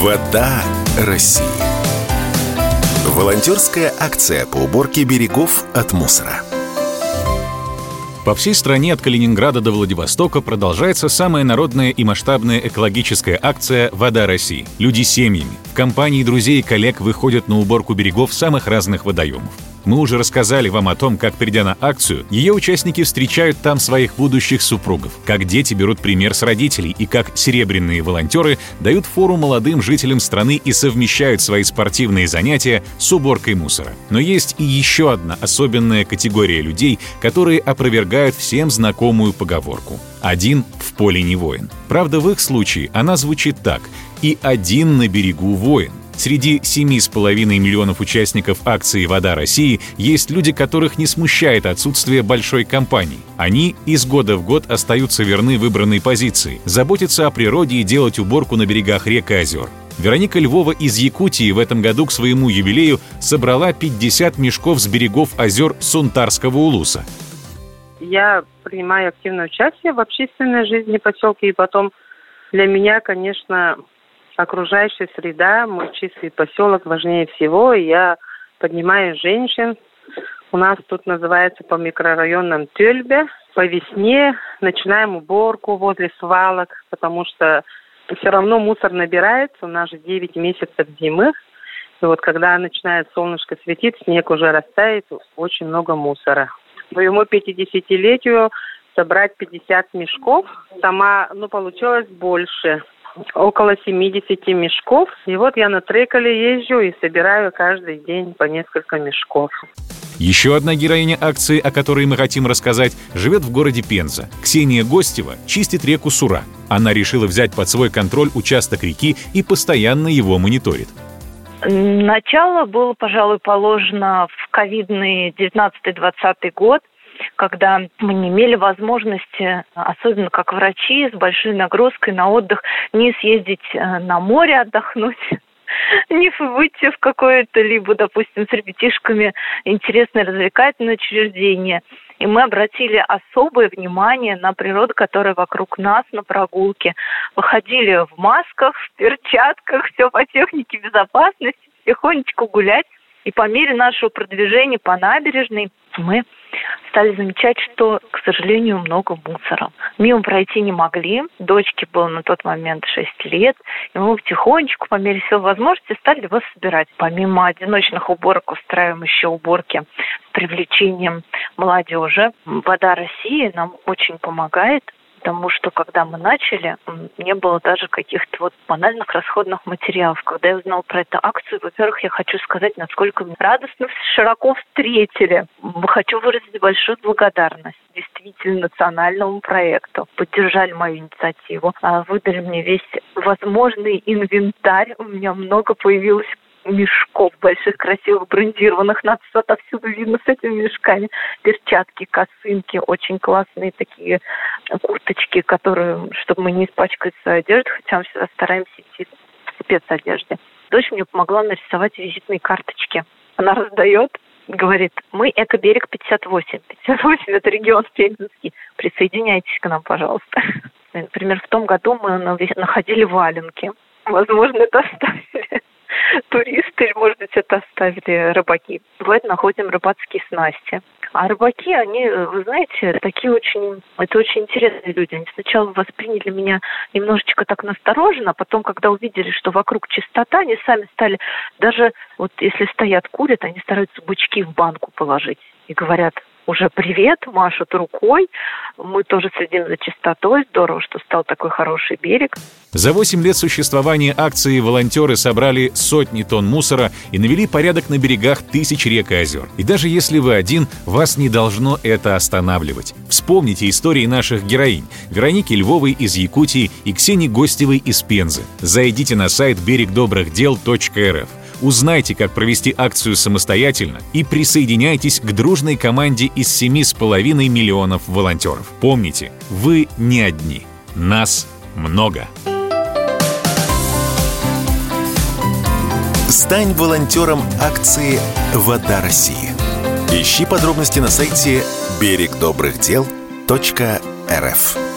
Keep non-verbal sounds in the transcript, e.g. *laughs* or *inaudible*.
Вода России. Волонтерская акция по уборке берегов от мусора. По всей стране от Калининграда до Владивостока продолжается самая народная и масштабная экологическая акция «Вода России». Люди семьями, компании друзей и коллег выходят на уборку берегов самых разных водоемов. Мы уже рассказали вам о том, как, придя на акцию, ее участники встречают там своих будущих супругов, как дети берут пример с родителей и как серебряные волонтеры дают фору молодым жителям страны и совмещают свои спортивные занятия с уборкой мусора. Но есть и еще одна особенная категория людей, которые опровергают всем знакомую поговорку «один в поле не воин». Правда, в их случае она звучит так «и один на берегу воин». Среди 7,5 миллионов участников акции «Вода России» есть люди, которых не смущает отсутствие большой компании. Они из года в год остаются верны выбранной позиции, заботиться о природе и делать уборку на берегах рек и озер. Вероника Львова из Якутии в этом году к своему юбилею собрала 50 мешков с берегов озер Сунтарского улуса. Я принимаю активное участие в общественной жизни поселка, и потом для меня, конечно, окружающая среда, мой чистый поселок важнее всего. Я поднимаю женщин. У нас тут называется по микрорайонам Тюльбе. По весне начинаем уборку возле свалок, потому что все равно мусор набирается. У нас же 9 месяцев зимы. И вот когда начинает солнышко светить, снег уже растает, очень много мусора. К моему 50-летию собрать 50 мешков, сама, ну, получилось больше около 70 мешков. И вот я на трекале езжу и собираю каждый день по несколько мешков. Еще одна героиня акции, о которой мы хотим рассказать, живет в городе Пенза. Ксения Гостева чистит реку Сура. Она решила взять под свой контроль участок реки и постоянно его мониторит. Начало было, пожалуй, положено в ковидный 19-20 год когда мы не имели возможности, особенно как врачи, с большой нагрузкой на отдых, не съездить э, на море отдохнуть, *laughs* не выйти в какое-то либо, допустим, с ребятишками интересное развлекательное учреждение. И мы обратили особое внимание на природу, которая вокруг нас на прогулке. Выходили в масках, в перчатках, все по технике безопасности, тихонечко гулять. И по мере нашего продвижения по набережной мы стали замечать, что, к сожалению, много мусора. Мимо пройти не могли. Дочке было на тот момент 6 лет. И мы потихонечку, по мере сил возможности, стали его собирать. Помимо одиночных уборок устраиваем еще уборки с привлечением молодежи. Вода России нам очень помогает потому что когда мы начали, не было даже каких-то вот банальных расходных материалов. Когда я узнала про эту акцию, во-первых, я хочу сказать, насколько радостно, широко встретили. Хочу выразить большую благодарность действительно национальному проекту. Поддержали мою инициативу, а, выдали мне весь возможный инвентарь. У меня много появилось мешков больших, красивых, брендированных. Нас отовсюду видно с этими мешками. Перчатки, косынки, очень классные такие курточки, которые, чтобы мы не испачкали свою одежду, хотя мы всегда стараемся идти в спецодежде. Дочь мне помогла нарисовать визитные карточки. Она раздает, говорит, мы Экоберег 58. 58 – это регион Пензенский. Присоединяйтесь к нам, пожалуйста. *laughs* Например, в том году мы находили валенки. Возможно, это оставили туристы, может быть, это оставили рыбаки. Бывает, находим рыбацкие снасти. А рыбаки, они, вы знаете, такие очень, это очень интересные люди. Они сначала восприняли меня немножечко так настороженно, а потом, когда увидели, что вокруг чистота, они сами стали, даже вот если стоят, курят, они стараются бычки в банку положить и говорят, уже привет, машут рукой. Мы тоже следим за чистотой. Здорово, что стал такой хороший берег. За 8 лет существования акции волонтеры собрали сотни тонн мусора и навели порядок на берегах тысяч рек и озер. И даже если вы один, вас не должно это останавливать. Вспомните истории наших героинь. Вероники Львовой из Якутии и Ксении Гостевой из Пензы. Зайдите на сайт берегдобрыхдел.рф. Узнайте, как провести акцию самостоятельно и присоединяйтесь к дружной команде из 7,5 миллионов волонтеров. Помните, вы не одни. Нас много. Стань волонтером акции «Вода России». Ищи подробности на сайте берегдобрыхдел.рф.